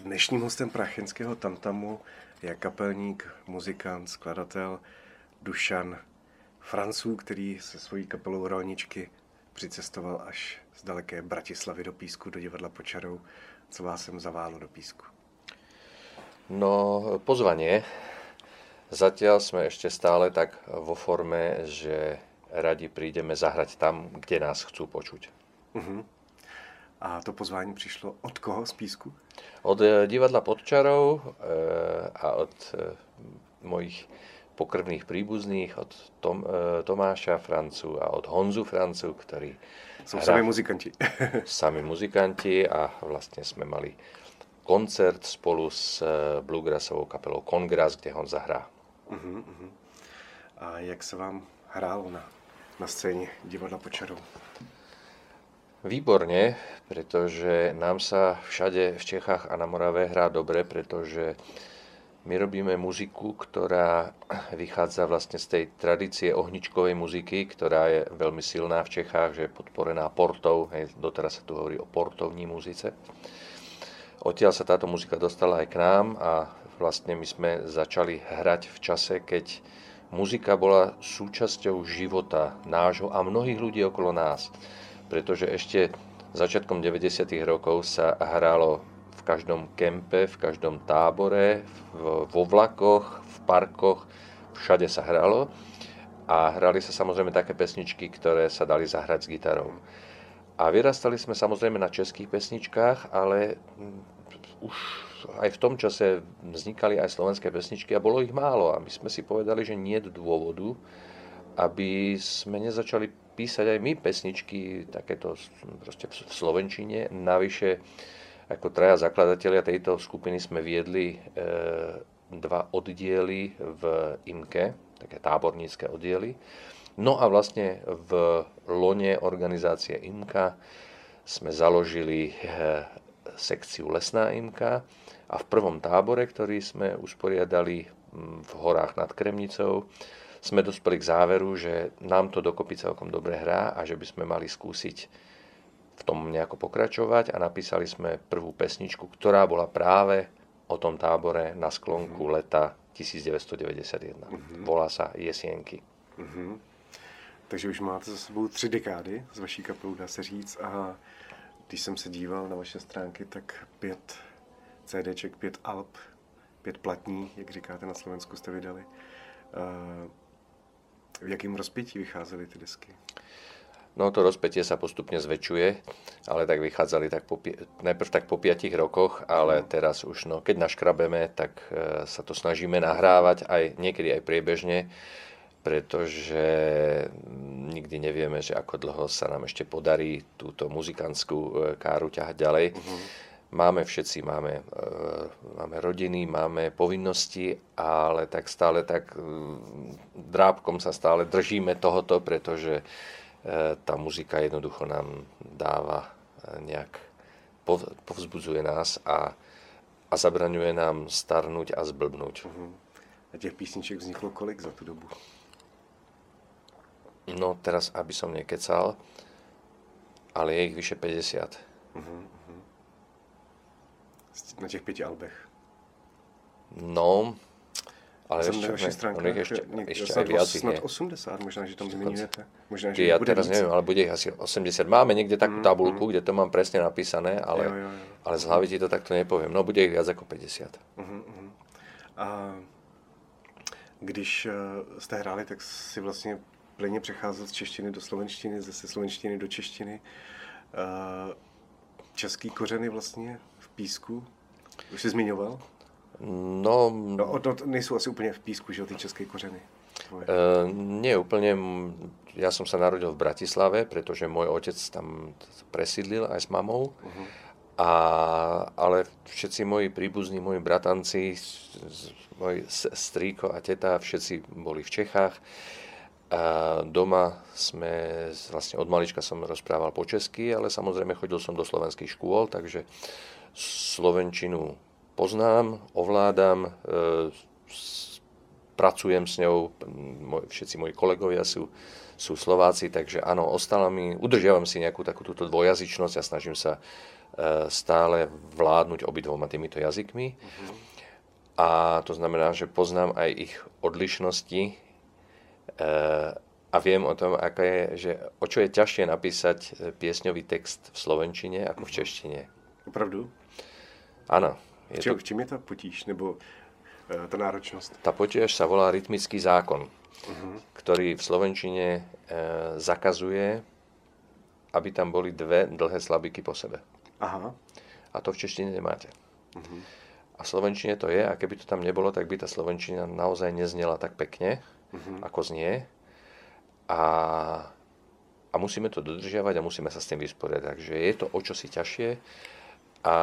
Dnešním hostem Prachenského tamtamu je kapelník, muzikant, skladatel Dušan Franců, který se svojí kapelou Rolničky přicestoval až z daleké Bratislavy do Písku, do divadla Počarou. Co vás sem zaválo do Písku? No, pozvanie. Zatiaľ sme ešte stále tak vo forme, že radi prídeme zahrať tam, kde nás chcú počuť. Uh-huh. A to pozvání přišlo od koho z Písku? Od eh, divadla Podčarov e, a od e, mojich pokrvných príbuzných, od Tom, Tomáša Francu a od Honzu Francu, ktorí... Sú sami muzikanti. sami muzikanti a vlastne sme mali koncert spolu s bluegrassovou kapelou Congrass, kde on zahrá. Uh-huh, uh-huh. A jak se vám hrálo na, na scéně divadla Počarov? Výborne, pretože nám sa všade v Čechách a na Morave hrá dobre, pretože my robíme muziku, ktorá vychádza vlastne z tej tradície ohničkovej muziky, ktorá je veľmi silná v Čechách, že je podporená portou, hej, doteraz sa tu hovorí o portovní muzice. Odtiaľ sa táto muzika dostala aj k nám a vlastne my sme začali hrať v čase, keď muzika bola súčasťou života nášho a mnohých ľudí okolo nás pretože ešte začiatkom 90. rokov sa hralo v každom kempe, v každom tábore, vo vlakoch, v parkoch, všade sa hralo a hrali sa samozrejme také pesničky, ktoré sa dali zahrať s gitarou. A vyrastali sme samozrejme na českých pesničkách, ale už aj v tom čase vznikali aj slovenské pesničky a bolo ich málo a my sme si povedali, že nie je dôvodu, aby sme nezačali písať aj my pesničky takéto proste v Slovenčine. Navyše, ako traja zakladatelia tejto skupiny sme viedli e, dva oddiely v IMKE, také tábornícke oddiely. No a vlastne v lone organizácie IMKA sme založili e, sekciu Lesná IMKA a v prvom tábore, ktorý sme usporiadali v horách nad Kremnicou, sme dospeli k záveru, že nám to dokopy celkom dobre hrá a že by sme mali skúsiť v tom nejako pokračovať a napísali sme prvú pesničku, ktorá bola práve o tom tábore na sklonku mm-hmm. leta 1991. Mm-hmm. Volá sa Jesienky. Mm-hmm. Takže už máte za sebou tři dekády z vaší kapelou, dá se říct. A když jsem se díval na vaše stránky, tak pět CDček, pět alb, pět platní, jak říkáte na Slovensku, jste vydali. Uh, v jakým rozpětí vycházely ty desky? No to rozpätie sa postupne zväčšuje, ale tak vychádzali tak po, najprv tak po 5 rokoch, ale no. teraz už, no, keď naškrabeme, tak e, sa to snažíme nahrávať aj niekedy aj priebežne, pretože nikdy nevieme, že ako dlho sa nám ešte podarí túto muzikantskú e, káru ťahať ďalej. Uh-huh máme všetci, máme, e, máme rodiny, máme povinnosti, ale tak stále tak e, drábkom sa stále držíme tohoto, pretože e, tá muzika jednoducho nám dáva nejak, povzbudzuje nás a, a zabraňuje nám starnúť a zblbnúť. Uh-huh. A těch písniček vzniklo kolik za tu dobu? No teraz, aby som nekecal, ale je ich vyše 50. Uh-huh na těch pěti albech? No, ale ešte, na vašich stránkach, ešte, ešte aj viac snad 80, možná, že tam vymenujete. Možná, že ja teraz víc. neviem, ale bude ich asi 80. Máme niekde takú mm, tabulku, mm. kde to mám presne napísané, ale, jo, jo, jo. ale z hlavy ti to takto nepoviem. No, bude ich viac ako 50. Uh-huh, uh-huh. A když eh, jste hráli, tak si vlastně plně přecházel z češtiny do slovenštiny, zase slovenštiny do češtiny. Eh, český kořeny vlastně písku, už jsi zmiňoval? No, no to nejsou asi úplně v písku, že ty české kořeny. Uh, nie úplne. Ja som sa narodil v Bratislave, pretože môj otec tam presídlil aj s mamou. Uh-huh. A, ale všetci moji príbuzní, moji bratanci, môj strýko a teta, všetci boli v Čechách. A doma sme, vlastne od malička som rozprával po česky, ale samozrejme chodil som do slovenských škôl, takže slovenčinu poznám, ovládam, e, pracujem s ňou, všetci moji kolegovia sú sú Slováci, takže áno, ostala mi, udržiavam si nejakú takú túto dvojazyčnosť a snažím sa e, stále vládnuť obidvoma týmito jazykmi. Uh-huh. A to znamená, že poznám aj ich odlišnosti e, a viem o tom, aká je, že o čo je ťažšie napísať piesňový text v slovenčine ako v češtine. Opravdu? Áno. Je čem, to... v čem je ta potíž, nebo e, ta náročnosť? Tá potíž sa volá rytmický zákon uh-huh. ktorý v Slovenčine e, zakazuje, aby tam boli dve dlhé slabiky po sebe. Aha. A to v češtine nemáte. Uh-huh. A v Slovenčine to je, a keby to tam nebolo, tak by tá Slovenčina naozaj neznela tak pekne, uh-huh. ako znie. A, a musíme to dodržiavať a musíme sa s tým vysporiadať. Takže je to o čo si ťažšie. A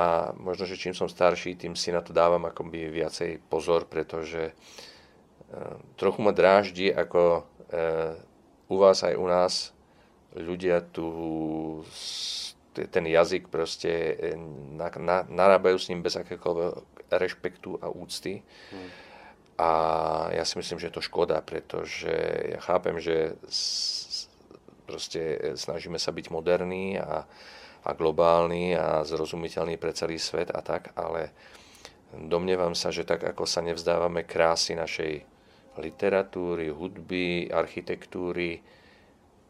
možno, že čím som starší, tým si na to dávam akoby viacej pozor, pretože trochu ma dráždi, ako eh, u vás aj u nás ľudia tu ten jazyk proste eh, na, na, narábajú s ním bez akéhokoľvek rešpektu a úcty. Hmm. A ja si myslím, že je to škoda, pretože ja chápem, že proste snažíme sa byť moderní a, a globálni a zrozumiteľní pre celý svet a tak, ale domnievam sa, že tak ako sa nevzdávame krásy našej literatúry, hudby, architektúry,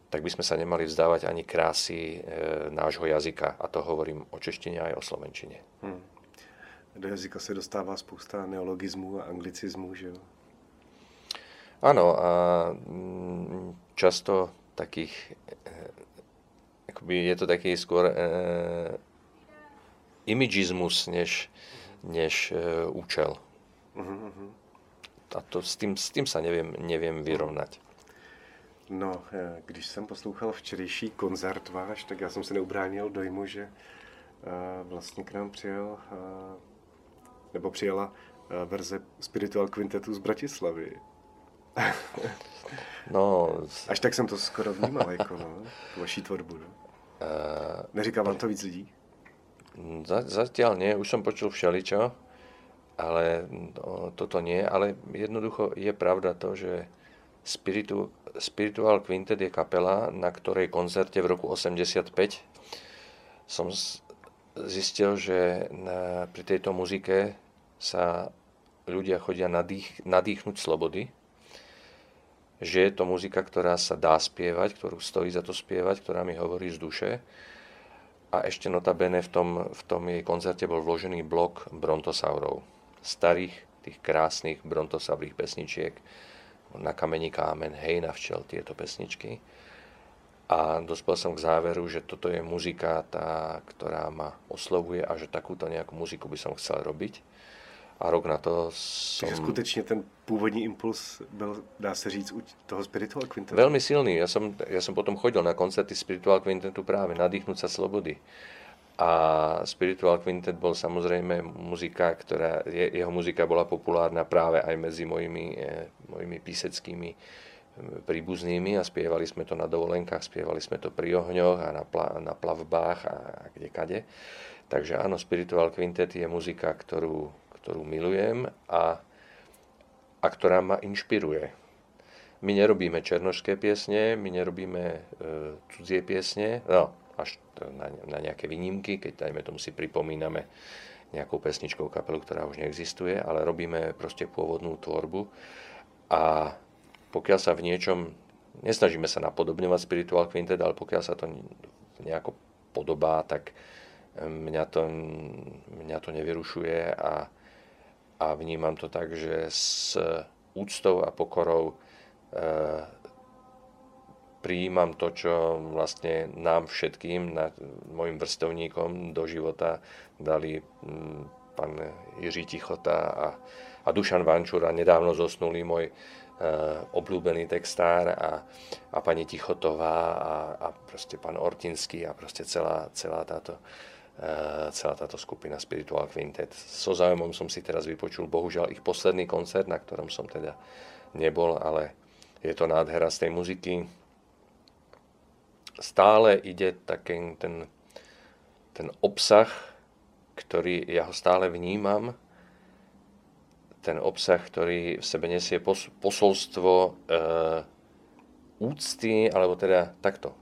tak by sme sa nemali vzdávať ani krásy e, nášho jazyka. A to hovorím o češtine aj o slovenčine. Hmm. Do jazyka se dostává spousta neologizmů a anglicizmů, že jo? Áno, a mm, často takých, e, akoby je to taký skôr e, imidžizmus, než, než e, účel. Uh-huh a to, s, tím, s tím sa neviem, neviem vyrovnať. No, eh, když jsem poslouchal včerejší koncert váš, tak já jsem se neubránil dojmu, že eh, vlastně k nám přijel, eh, nebo přijela verze Spiritual Quintetu z Bratislavy. No, Až tak jsem to skoro vnímal, jako no, vaší tvorbu. No. Neříká vám to víc lidí? Zatiaľ nie, už som počul všeličo ale no, toto nie. Ale jednoducho je pravda to, že Spiritu, Spiritual Quintet je kapela, na ktorej koncerte v roku 85 som zistil, že na, pri tejto muzike sa ľudia chodia nadých, nadýchnuť slobody, že je to muzika, ktorá sa dá spievať, ktorú stojí za to spievať, ktorá mi hovorí z duše. A ešte notabene v tom, v tom jej koncerte bol vložený blok brontosaurov starých, tých krásnych brontosavrých pesničiek. Na kameni kámen, hej na včel tieto pesničky. A dospel som k záveru, že toto je muzika, tá, ktorá ma oslovuje a že takúto nejakú muziku by som chcel robiť. A rok na to som... Takže skutečně ten původní impuls byl, dá se říct, u toho Spiritual Quintetu? Veľmi silný. Ja som, ja som potom chodil na koncerty Spiritual Quintetu práve nadýchnúť sa slobody. A Spiritual Quintet bol samozrejme muzika, ktorá, jeho muzika bola populárna práve aj medzi mojimi, eh, mojimi píseckými eh, príbuznými a spievali sme to na dovolenkách, spievali sme to pri ohňoch a na, pla, na plavbách a, a kde kade. Takže áno, Spiritual Quintet je muzika, ktorú, ktorú milujem a, a ktorá ma inšpiruje. My nerobíme černožské piesne, my nerobíme e, cudzie piesne, no, až na, na nejaké výnimky, keď dajme tomu si pripomíname nejakou pesničkou kapelu, ktorá už neexistuje, ale robíme proste pôvodnú tvorbu a pokiaľ sa v niečom, nesnažíme sa napodobňovať Spiritual Quintet, ale pokiaľ sa to nejako podobá, tak mňa to, mňa to nevyrušuje a, a vnímam to tak, že s úctou a pokorou e, prijímam to, čo vlastne nám všetkým, na, mojim vrstovníkom do života dali m, mm, pán Jiří Tichota a, a Dušan Vančura, nedávno zosnulý môj e, obľúbený textár a, a pani Tichotová a, a proste pán Ortinský a proste celá, celá táto e, celá táto skupina Spiritual Quintet. So záujmom som si teraz vypočul bohužiaľ ich posledný koncert, na ktorom som teda nebol, ale je to nádhera z tej muziky. Stále ide taký ten, ten obsah, ktorý ja ho stále vnímam, ten obsah, ktorý v sebe nesie posolstvo e, úcty, alebo teda takto,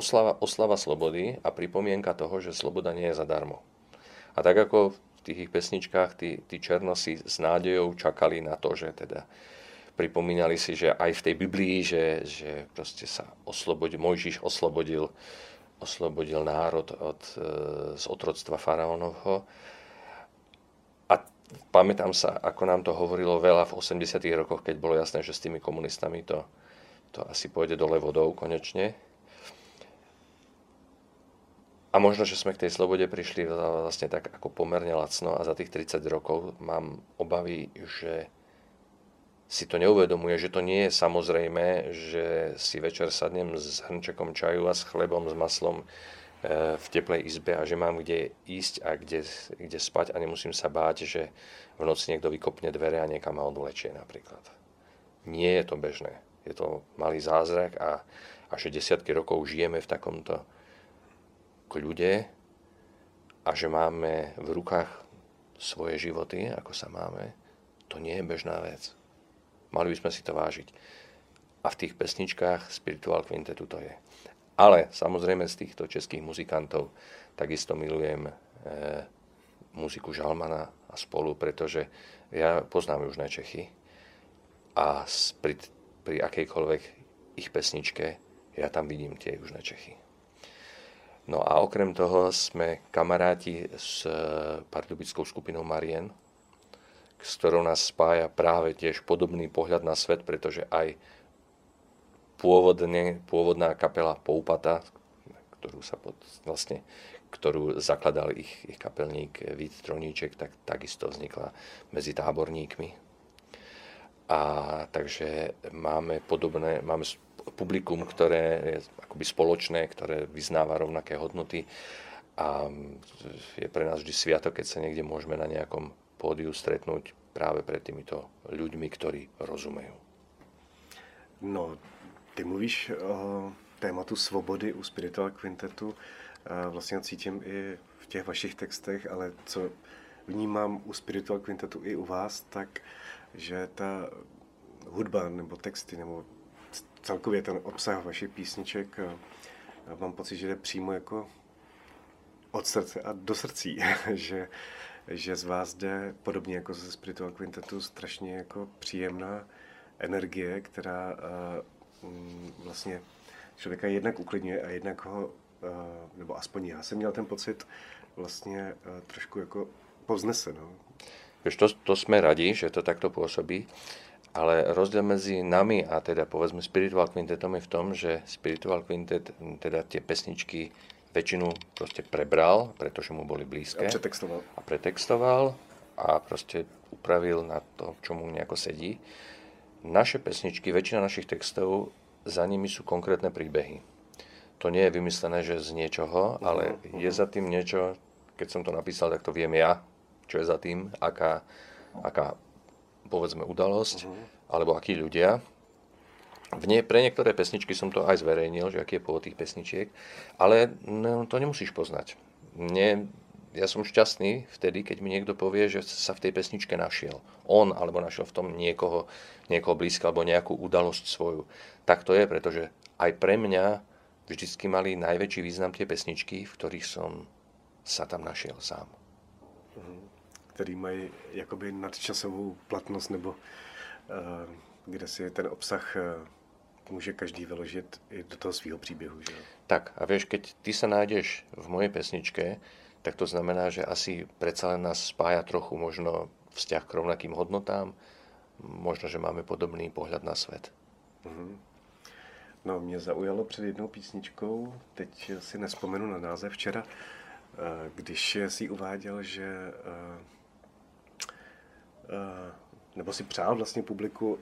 oslava, oslava slobody a pripomienka toho, že sloboda nie je zadarmo. A tak ako v tých ich pesničkách tí, tí černosi s nádejou čakali na to, že teda pripomínali si, že aj v tej Biblii, že, že proste sa oslobodil, Mojžiš oslobodil, oslobodil národ od, e, z otroctva faraónovho. A pamätám sa, ako nám to hovorilo veľa v 80 rokoch, keď bolo jasné, že s tými komunistami to, to asi pôjde dole vodou konečne. A možno, že sme k tej slobode prišli vlastne tak ako pomerne lacno a za tých 30 rokov mám obavy, že si to neuvedomuje, že to nie je samozrejme, že si večer sadnem s hrnčekom čaju a s chlebom, s maslom e, v teplej izbe a že mám kde ísť a kde, kde spať a nemusím sa báť, že v noci niekto vykopne dvere a niekam ma odvlečie napríklad. Nie je to bežné. Je to malý zázrak a, a že desiatky rokov žijeme v takomto kľude a že máme v rukách svoje životy, ako sa máme, to nie je bežná vec. Mali by sme si to vážiť. A v tých pesničkách Spiritual Quintetu to je. Ale samozrejme z týchto českých muzikantov takisto milujem e, muziku Žalmana a spolu, pretože ja poznám Južné Čechy a pri, pri akejkoľvek ich pesničke ja tam vidím tie Južné Čechy. No a okrem toho sme kamaráti s e, pardubickou skupinou Marien, s ktorou nás spája práve tiež podobný pohľad na svet, pretože aj pôvodne, pôvodná kapela Poupata, ktorú sa pod, vlastne, ktorú zakladal ich, ich kapelník Vít Troníček, tak takisto vznikla medzi táborníkmi. A takže máme podobné, máme publikum, ktoré je akoby spoločné, ktoré vyznáva rovnaké hodnoty a je pre nás vždy sviatok, keď sa niekde môžeme na nejakom pódiu stretnúť práve pred týmito ľuďmi, ktorí rozumejú. No, ty mluvíš o tématu svobody u Spiritual Quintetu. Vlastně cítím i v těch vašich textech, ale co vnímám u Spiritual Quintetu i u vás, tak že ta hudba nebo texty nebo celkově ten obsah vašich písniček mám pocit, že jde přímo jako od srdce a do srdcí, že že z vás jde, podobně jako ze Spiritual Quintetu, strašně jako příjemná energie, která uh, vlastně člověka jednak uklidňuje a jednak ho, uh, nebo aspoň já jsem měl ten pocit, vlastně uh, trošku jako povznese. No. Víš, to, to jsme radi, že to takto pôsobí, ale rozdiel medzi nami a teda povedzme Spiritual Quintetom je v tom, že Spiritual Quintet, teda tie pesničky väčšinu proste prebral, pretože mu boli blízke. A pretextoval. A pretextoval a proste upravil na to, čo mu nejako sedí. Naše pesničky, väčšina našich textov, za nimi sú konkrétne príbehy. To nie je vymyslené, že z niečoho, ale uh-huh. je za tým niečo, keď som to napísal, tak to viem ja, čo je za tým, aká, aká povedzme udalosť, uh-huh. alebo akí ľudia. V nie, pre niektoré pesničky som to aj zverejnil, že aký je pôvod tých pesničiek, ale no, to nemusíš poznať. Mne, ja som šťastný vtedy, keď mi niekto povie, že sa v tej pesničke našiel. On, alebo našiel v tom niekoho, niekoho blízka, alebo nejakú udalosť svoju. Tak to je, pretože aj pre mňa vždycky mali najväčší význam tie pesničky, v ktorých som sa tam našiel sám. Který mají jakoby nadčasovou platnost, nebo uh, kde si ten obsah uh, může každý vyložit i do toho svého příběhu. Že? Tak a vieš, keď ty sa nájdeš v mojej pesničke, tak to znamená, že asi predsa len nás spája trochu možno vzťah k rovnakým hodnotám, možno, že máme podobný pohľad na svet. Mm-hmm. No, mě zaujalo před jednou písničkou, teď si nespomenu na název včera, eh, když si uváděl, že eh, eh, nebo si přál vlastně publiku,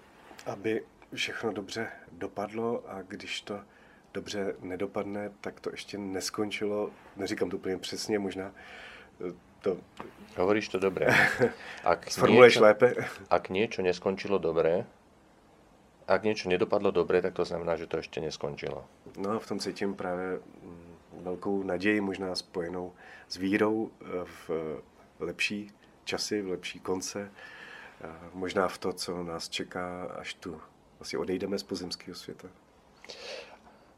aby všechno dobře dopadlo a když to dobře nedopadne, tak to ještě neskončilo. Neříkám to úplně přesně, možná eh, to... Hovoríš to dobré. Ak Sformuluješ niečo, lépe. Ak niečo neskončilo dobré, ak niečo nedopadlo dobre, tak to znamená, že to ešte neskončilo. No a v tom cítím právě mm, velkou naději, možná spojenou s vírou eh, v lepší časy, v lepší konce, možná v to, co nás čeká, až tu vlastně odejdeme z pozemského světa.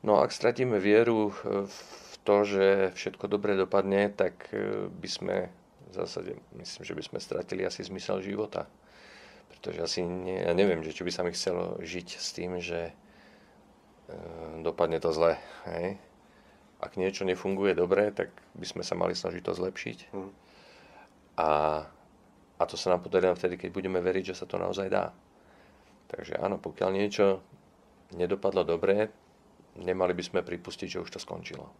No ak stratíme vieru v to, že všetko dobre dopadne, tak by sme v zásade, myslím, že by sme stratili asi zmysel života. Pretože asi ne, ja neviem, že či by sa mi chcelo žiť s tým, že e, dopadne to zle. Hej? Ak niečo nefunguje dobre, tak by sme sa mali snažiť to zlepšiť. Hmm. A, a to sa nám podarí vtedy, keď budeme veriť, že sa to naozaj dá. Takže áno, pokiaľ niečo nedopadlo dobre, nemali by sme pripustiť, že už to skončilo.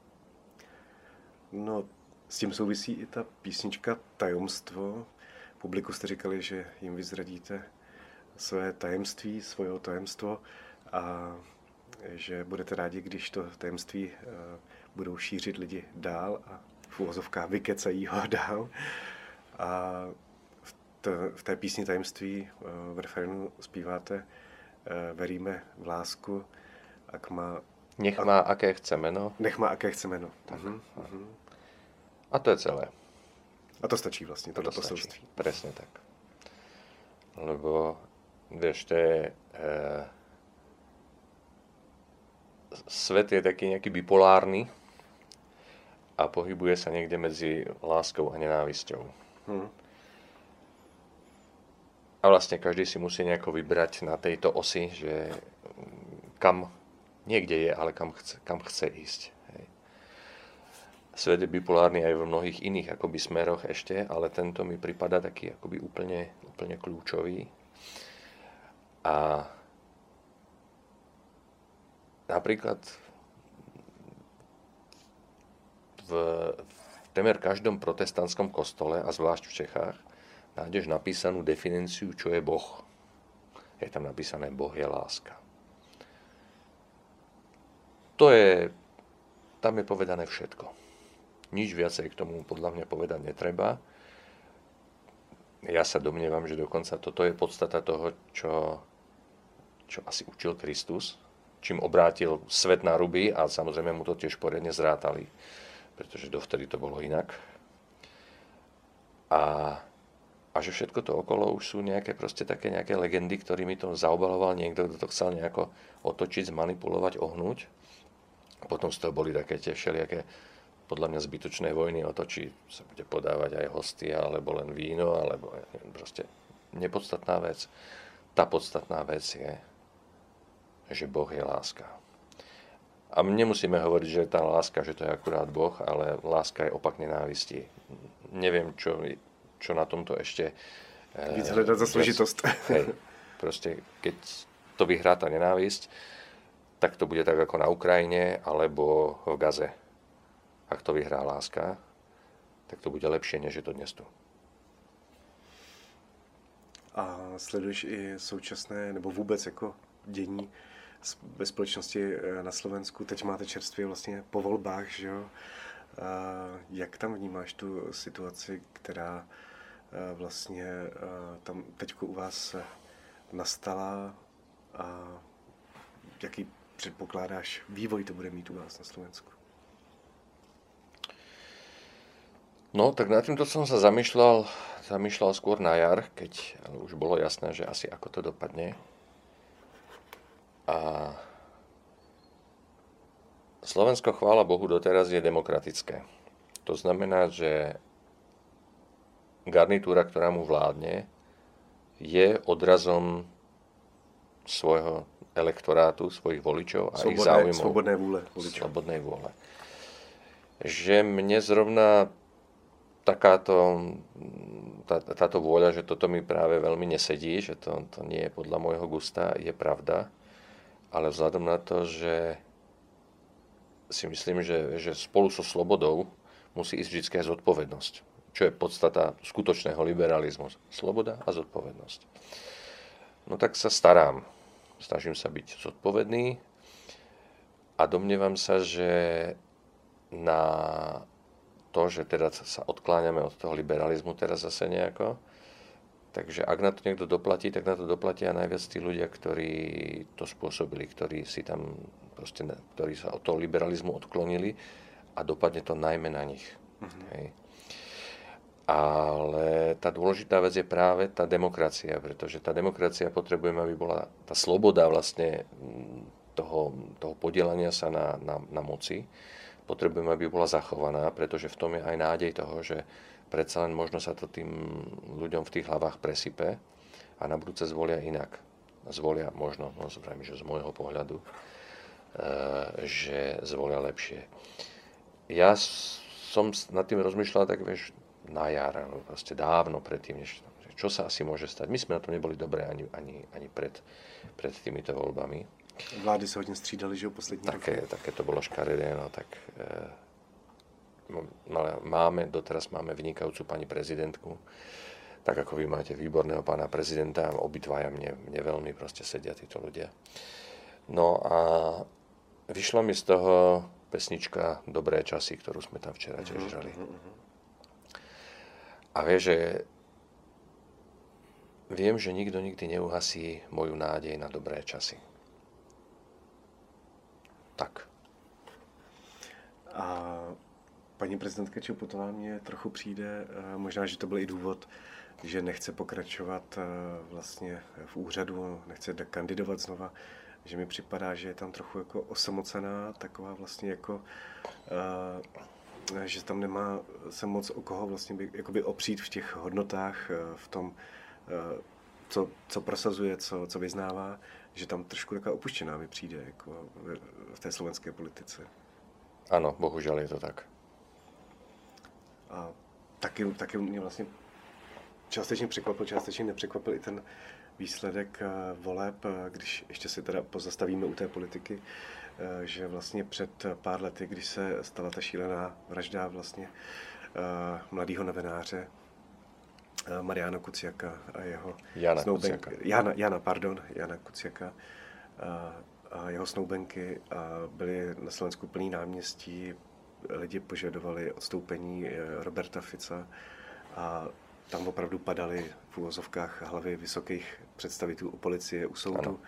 No, s tím souvisí i ta písnička Tajomstvo, publiku jste říkali, že jim vyzradíte své tajemství, svoje tajemstvo a že budete rádi, když to tajemství eh, budou šířit lidi dál a v úvozovkách vykecají ho dál. A v, to, té písni tajemství eh, v referenu zpíváte eh, Veríme v lásku, ak má... Nech má, aké chce meno. Nech má, aké chce meno. Tak. Uh-huh, uh-huh. A to je celé. A to stačí vlastne, toto posolství. Presne tak. Lebo, vieš, to je... E, svet je taký nejaký bipolárny a pohybuje sa niekde medzi láskou a nenávisťou. Hmm. A vlastne každý si musí nejako vybrať na tejto osi, že kam niekde je, ale kam chce, kam chce ísť svet je bipolárny aj v mnohých iných akoby smeroch ešte, ale tento mi prípada taký akoby úplne, úplne kľúčový. A napríklad v, v temer každom protestantskom kostole, a zvlášť v Čechách, nájdeš napísanú definíciu, čo je Boh. Je tam napísané, Boh je láska. To je, tam je povedané všetko. Nič viacej k tomu podľa mňa povedať netreba. Ja sa domnievam, že dokonca toto je podstata toho, čo, čo asi učil Kristus, čím obrátil svet na ruby a samozrejme mu to tiež poriadne zrátali, pretože dovtedy to bolo inak. A, a že všetko to okolo už sú nejaké proste také nejaké legendy, ktorými to zaobaloval niekto, kto to chcel nejako otočiť, zmanipulovať, ohnúť. Potom z toho boli také tie všelijaké podľa mňa zbytočné vojny o to, či sa bude podávať aj hostia, alebo len víno, alebo neviem, proste nepodstatná vec. Tá podstatná vec je, že Boh je láska. A nemusíme hovoriť, že tá láska, že to je akurát Boh, ale láska je opak nenávisti. Neviem, čo, čo na tomto ešte... Víc hľadať za složitosť. Hej, proste, keď to vyhrá tá nenávisť, tak to bude tak ako na Ukrajine alebo v Gaze ak to vyhrá láska, tak to bude lepšie, než je to dnes tu. A sleduješ i současné, nebo vůbec jako dění ve společnosti eh, na Slovensku. Teď máte čerstvě vlastně po volbách, že jo? A jak tam vnímáš tu situaci, která eh, vlastně eh, tam teď u vás nastala a jaký předpokládáš vývoj to bude mít u vás na Slovensku? No, tak nad týmto som sa zamýšľal, zamýšľal skôr na jar, keď už bolo jasné, že asi ako to dopadne. A Slovensko, chvála Bohu, doteraz je demokratické. To znamená, že garnitúra, ktorá mu vládne, je odrazom svojho elektorátu, svojich voličov a svobodné, ich záujmov. Svobodnej vôle voličov. Slobodnej vôle. Že mne zrovna takáto, tá, táto vôľa, že toto mi práve veľmi nesedí, že to, to nie je podľa môjho gusta, je pravda. Ale vzhľadom na to, že si myslím, že, že spolu so slobodou musí ísť vždy aj zodpovednosť. Čo je podstata skutočného liberalizmu. Sloboda a zodpovednosť. No tak sa starám. Snažím sa byť zodpovedný a domnievam sa, že na to, že teda sa odkláňame od toho liberalizmu teraz zase nejako. Takže ak na to niekto doplatí, tak na to doplatia najviac tí ľudia, ktorí to spôsobili, ktorí si tam proste, ktorí sa od toho liberalizmu odklonili a dopadne to najmä na nich. Mm-hmm. Hej. Ale tá dôležitá vec je práve tá demokracia, pretože tá demokracia potrebujeme, aby bola tá sloboda vlastne toho, toho podielania sa na, na, na moci, potrebujeme, aby bola zachovaná, pretože v tom je aj nádej toho, že predsa len možno sa to tým ľuďom v tých hlavách presype a na budúce zvolia inak. Zvolia možno, no zvrajme, že z môjho pohľadu, e, že zvolia lepšie. Ja som nad tým rozmýšľal tak, vieš, na jar, proste dávno predtým, než, čo sa asi môže stať. My sme na to neboli dobré ani, ani, ani pred, pred týmito voľbami. Vlády sa hodne střídali, že poslední také, roky. také to bolo škaredé, no tak e, máme, doteraz máme vynikajúcu pani prezidentku, tak ako vy máte výborného pána prezidenta, obidvaja mne, mne veľmi proste sedia títo ľudia. No a vyšla mi z toho pesnička Dobré časy, ktorú sme tam včera tiež mhm, hrali. A vie, že viem, že nikto nikdy neuhasí moju nádej na dobré časy. Tak. A paní prezidentka Čeputová mě trochu přijde, eh, možná, že to byl i důvod, že nechce pokračovat eh, vlastně v úřadu, nechce kandidovat znova, že mi připadá, že je tam trochu jako osamocená, taková vlastně jako uh, že tam nemá se moc o koho vlastně by, jakoby opřít v těch hodnotách, eh, v tom, eh, co, co prosazuje, co, co vyznává, že tam trošku taková opuštěná mi přijde jako v, té slovenské politice. Ano, bohužel je to tak. A taky, taky mě vlastně částečně překvapil, částečně nepřekvapil i ten výsledek eh, voleb, když ještě si teda pozastavíme u té politiky, že vlastně před pár lety, když se stala ta šílená vražda vlastně eh, mladého novináře eh, Mariana Kuciaka a jeho Jana Kuciaka. Jana, Jana, pardon, Jana Kuciaka a, a jeho snoubenky a byli na Slovensku plný náměstí, lidi požadovali odstoupení Roberta Fica a tam opravdu padaly v úvozovkách hlavy vysokých představitelů u policie, u soudu. Ano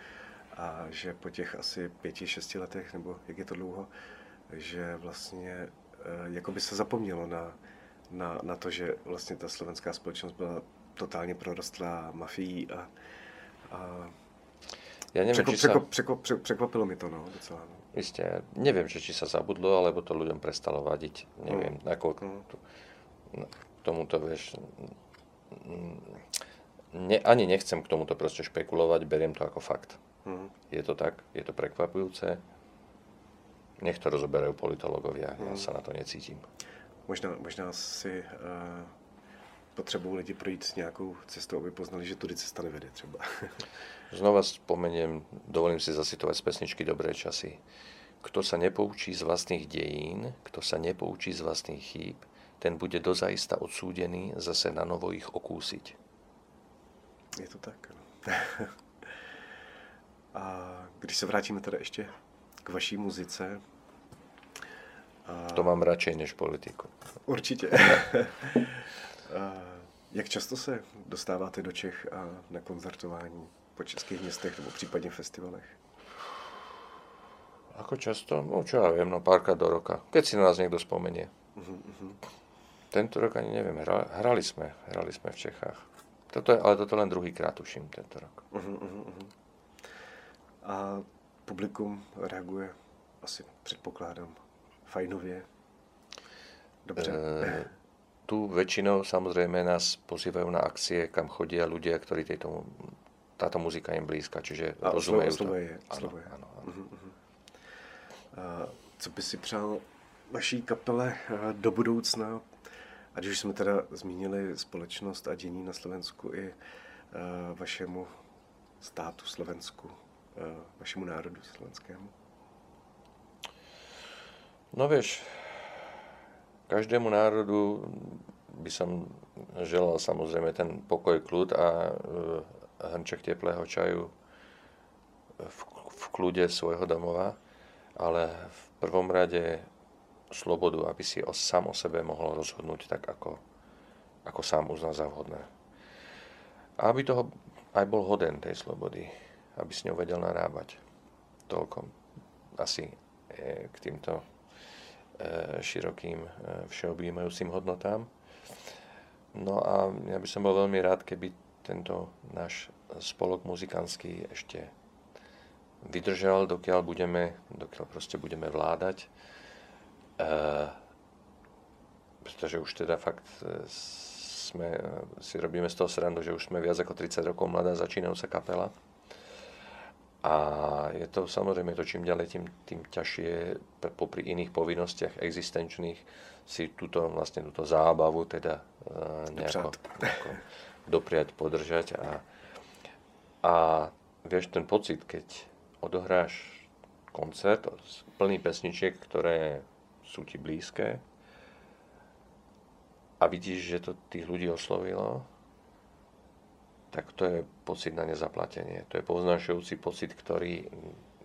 a že po těch asi pěti, šesti letech, nebo jak je to dlouho, že vlastně eh, jako by se zapomnělo na, na, na to, že vlastně ta slovenská společnost byla totálně prorostlá mafií a, a ja neviem, překvap, či sa... překvap, překvap, překvapilo mi to, no, docela. No. Isté, neviem, že či sa zabudlo, alebo to ľuďom prestalo vadiť. Neviem, mm. ako mm. Tomuto, vieš, ne, ani nechcem k tomuto proste špekulovať, beriem to ako fakt. Mm. Je to tak? Je to prekvapujúce? Nech to rozoberajú politológovia, mm. ja sa na to necítim. Možná, možná si uh, potřebují lidi projít s nějakou cestou, aby poznali, že tudy cesta nevede třeba. Znova spomeniem, dovolím si zacitovať z pesničky Dobré časy. Kto sa nepoučí z vlastných dejín, kto sa nepoučí z vlastných chýb, ten bude dozajista odsúdený zase na novo ich okúsiť. Je to tak. No. A když se vrátíme teda ještě k vaší muzice. A... To mám radšej než politiku. Určitě. jak často se dostáváte do Čech a na koncertování po českých městech nebo případně festivalech? Ako často? No čo ja viem, no párkrát do roka. Keď si na nás niekto spomenie. Uh-huh. Tento rok ani neviem, hrali, hrali sme, hrali sme v Čechách. Toto je, ale toto len druhý krát, tuším, tento rok. Uh-huh, uh-huh a publikum reaguje asi předpokládám fajnově. Dobře. E, tu väčšinou samozrejme nás pozývajú na akcie, kam chodia ľudia, ktorí tejto, táto muzika im blízka, čiže a rozumejú to. Je, ano, ano, ano. Uh-huh, uh-huh. A co by si přál vaší kapele eh, do budoucna, ať už jsme teda zmínili společnost a dění na Slovensku i uh, vašemu státu Slovensku, Eh, vašemu národu slovenskému? No vieš, každému národu by som želal samozrejme ten pokoj, kľud a eh, hrnček teplého čaju v, v kľude svojho domova, ale v prvom rade slobodu, aby si o, sám o sebe mohol rozhodnúť tak, ako, ako sám uzná za vhodné. A aby toho aj bol hoden tej slobody aby s ňou vedel narábať. Toľko asi e, k týmto e, širokým e, všeobjímajúcim hodnotám. No a ja by som bol veľmi rád, keby tento náš spolok muzikantský ešte vydržal, dokiaľ budeme, dokiaľ proste budeme vládať. E, pretože už teda fakt sme, si robíme z toho srandu, že už sme viac ako 30 rokov mladá začínajúca kapela. A je to samozrejme to čím ďalej, tým, tým ťažšie popri iných povinnostiach existenčných si túto, vlastne túto zábavu teda nejako, nejako dopriať, podržať. A, a vieš, ten pocit, keď odohráš koncert plný pesničiek, ktoré sú ti blízke, a vidíš, že to tých ľudí oslovilo, tak to je pocit na nezaplatenie. To je poznášajúci pocit, ktorý,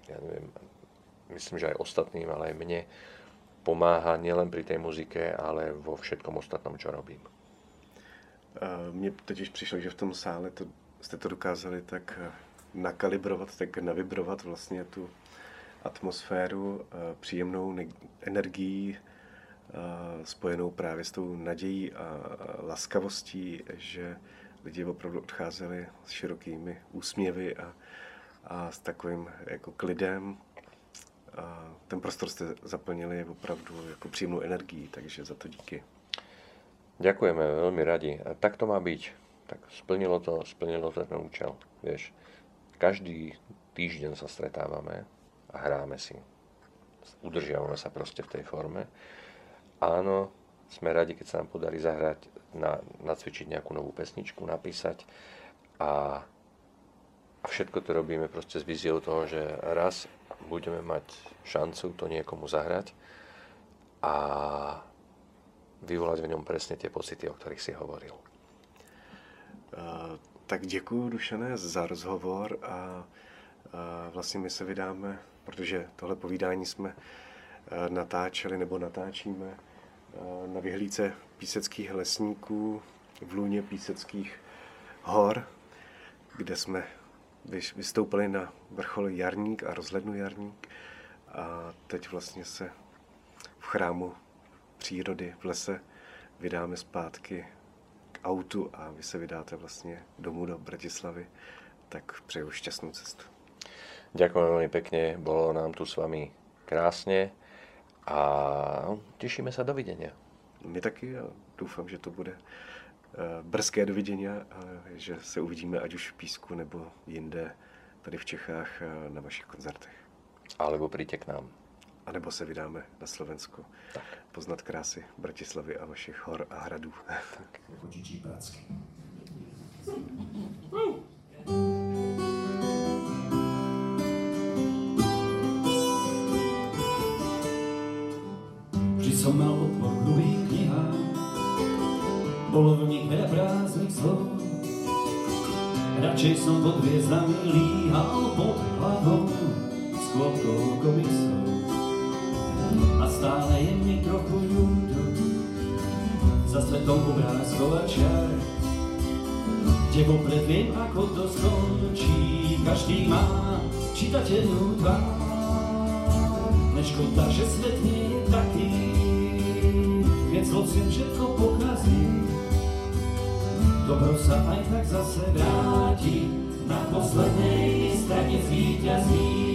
ja neviem, myslím, že aj ostatným, ale aj mne pomáha nielen pri tej muzike, ale vo všetkom ostatnom, čo robím. Mně totiž přišlo, že v tom sále to, jste to dokázali tak eh, nakalibrovat, tak navibrovat vlastně tu atmosféru eh, příjemnou energií, spojenou právě s tou nadějí a laskavostí, že lidi opravdu odcházeli s širokými úsměvy a, a s takovým jako klidem. A ten prostor jste zaplnili opravdu jako příjemnou energií, takže za to díky. Ďakujeme, veľmi radi. A tak to má byť. Tak splnilo to, splnilo to ten účel. Vieš, každý týždeň sa stretávame a hráme si. Udržiavame sa proste v tej forme áno, sme radi, keď sa nám podarí zahrať, na, nacvičiť nejakú novú pesničku, napísať a, a všetko to robíme proste s víziou toho, že raz budeme mať šancu to niekomu zahrať a vyvolať v ňom presne tie pocity, o ktorých si hovoril. Uh, tak děkuji, Dušané, za rozhovor a, a vlastně my se vydáme, protože tohle povídání jsme natáčeli nebo natáčíme na vyhlídce píseckých lesníků v lůně píseckých hor, kde jsme vystoupili na vrchol Jarník a rozhlednu Jarník a teď vlastně se v chrámu přírody v lese vydáme zpátky k autu a vy se vydáte vlastně domů do Bratislavy, tak přeju šťastnou cestu. Ďakujem veľmi pekne, bolo nám tu s vami krásne a těšíme se dovidenia. My taky a doufám, že to bude eh, brzké dovidění a že se uvidíme ať už v Písku nebo jinde tady v Čechách eh, na vašich koncertech. Alebo přijďte k nám. A nebo se vydáme na Slovensko tak. poznat krásy Bratislavy a vašich hor a hradů. Tak. Radšej som pod hviezdami líhal pod hlavou s kvotkou komisov. A stále je mi trochu ľúto za svetom obrázkov a čar, kde vopred viem, ako to skončí. Každý má čitateľnú tvár, neškoda, že svet nie je taký, keď zlocien všetko pokazí. Dobro sa aj tak zase vráti, na poslednej strane zvíťazí.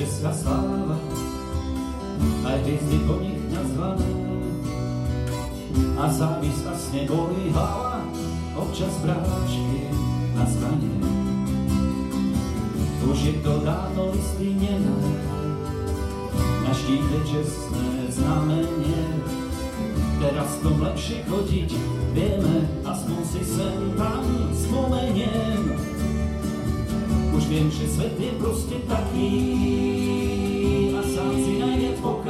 česká sláva, hviezdy po nich nazvané. A závis a sne bolí hlava, občas bráčky na zbranie. Už je to dávno nené, na štíte čestné znamenie. Teraz tom lepšie chodiť, vieme, aspoň si sem tam spomeniem. Už viem, že svet je proste taký a sám si najviac pokazí.